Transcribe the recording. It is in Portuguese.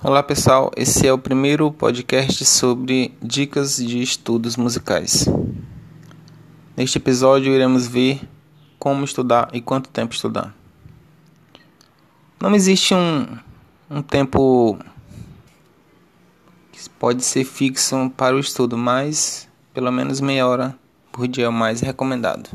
Olá pessoal, esse é o primeiro podcast sobre dicas de estudos musicais. Neste episódio iremos ver como estudar e quanto tempo estudar. Não existe um, um tempo que pode ser fixo para o estudo, mas pelo menos meia hora por dia é o mais recomendado.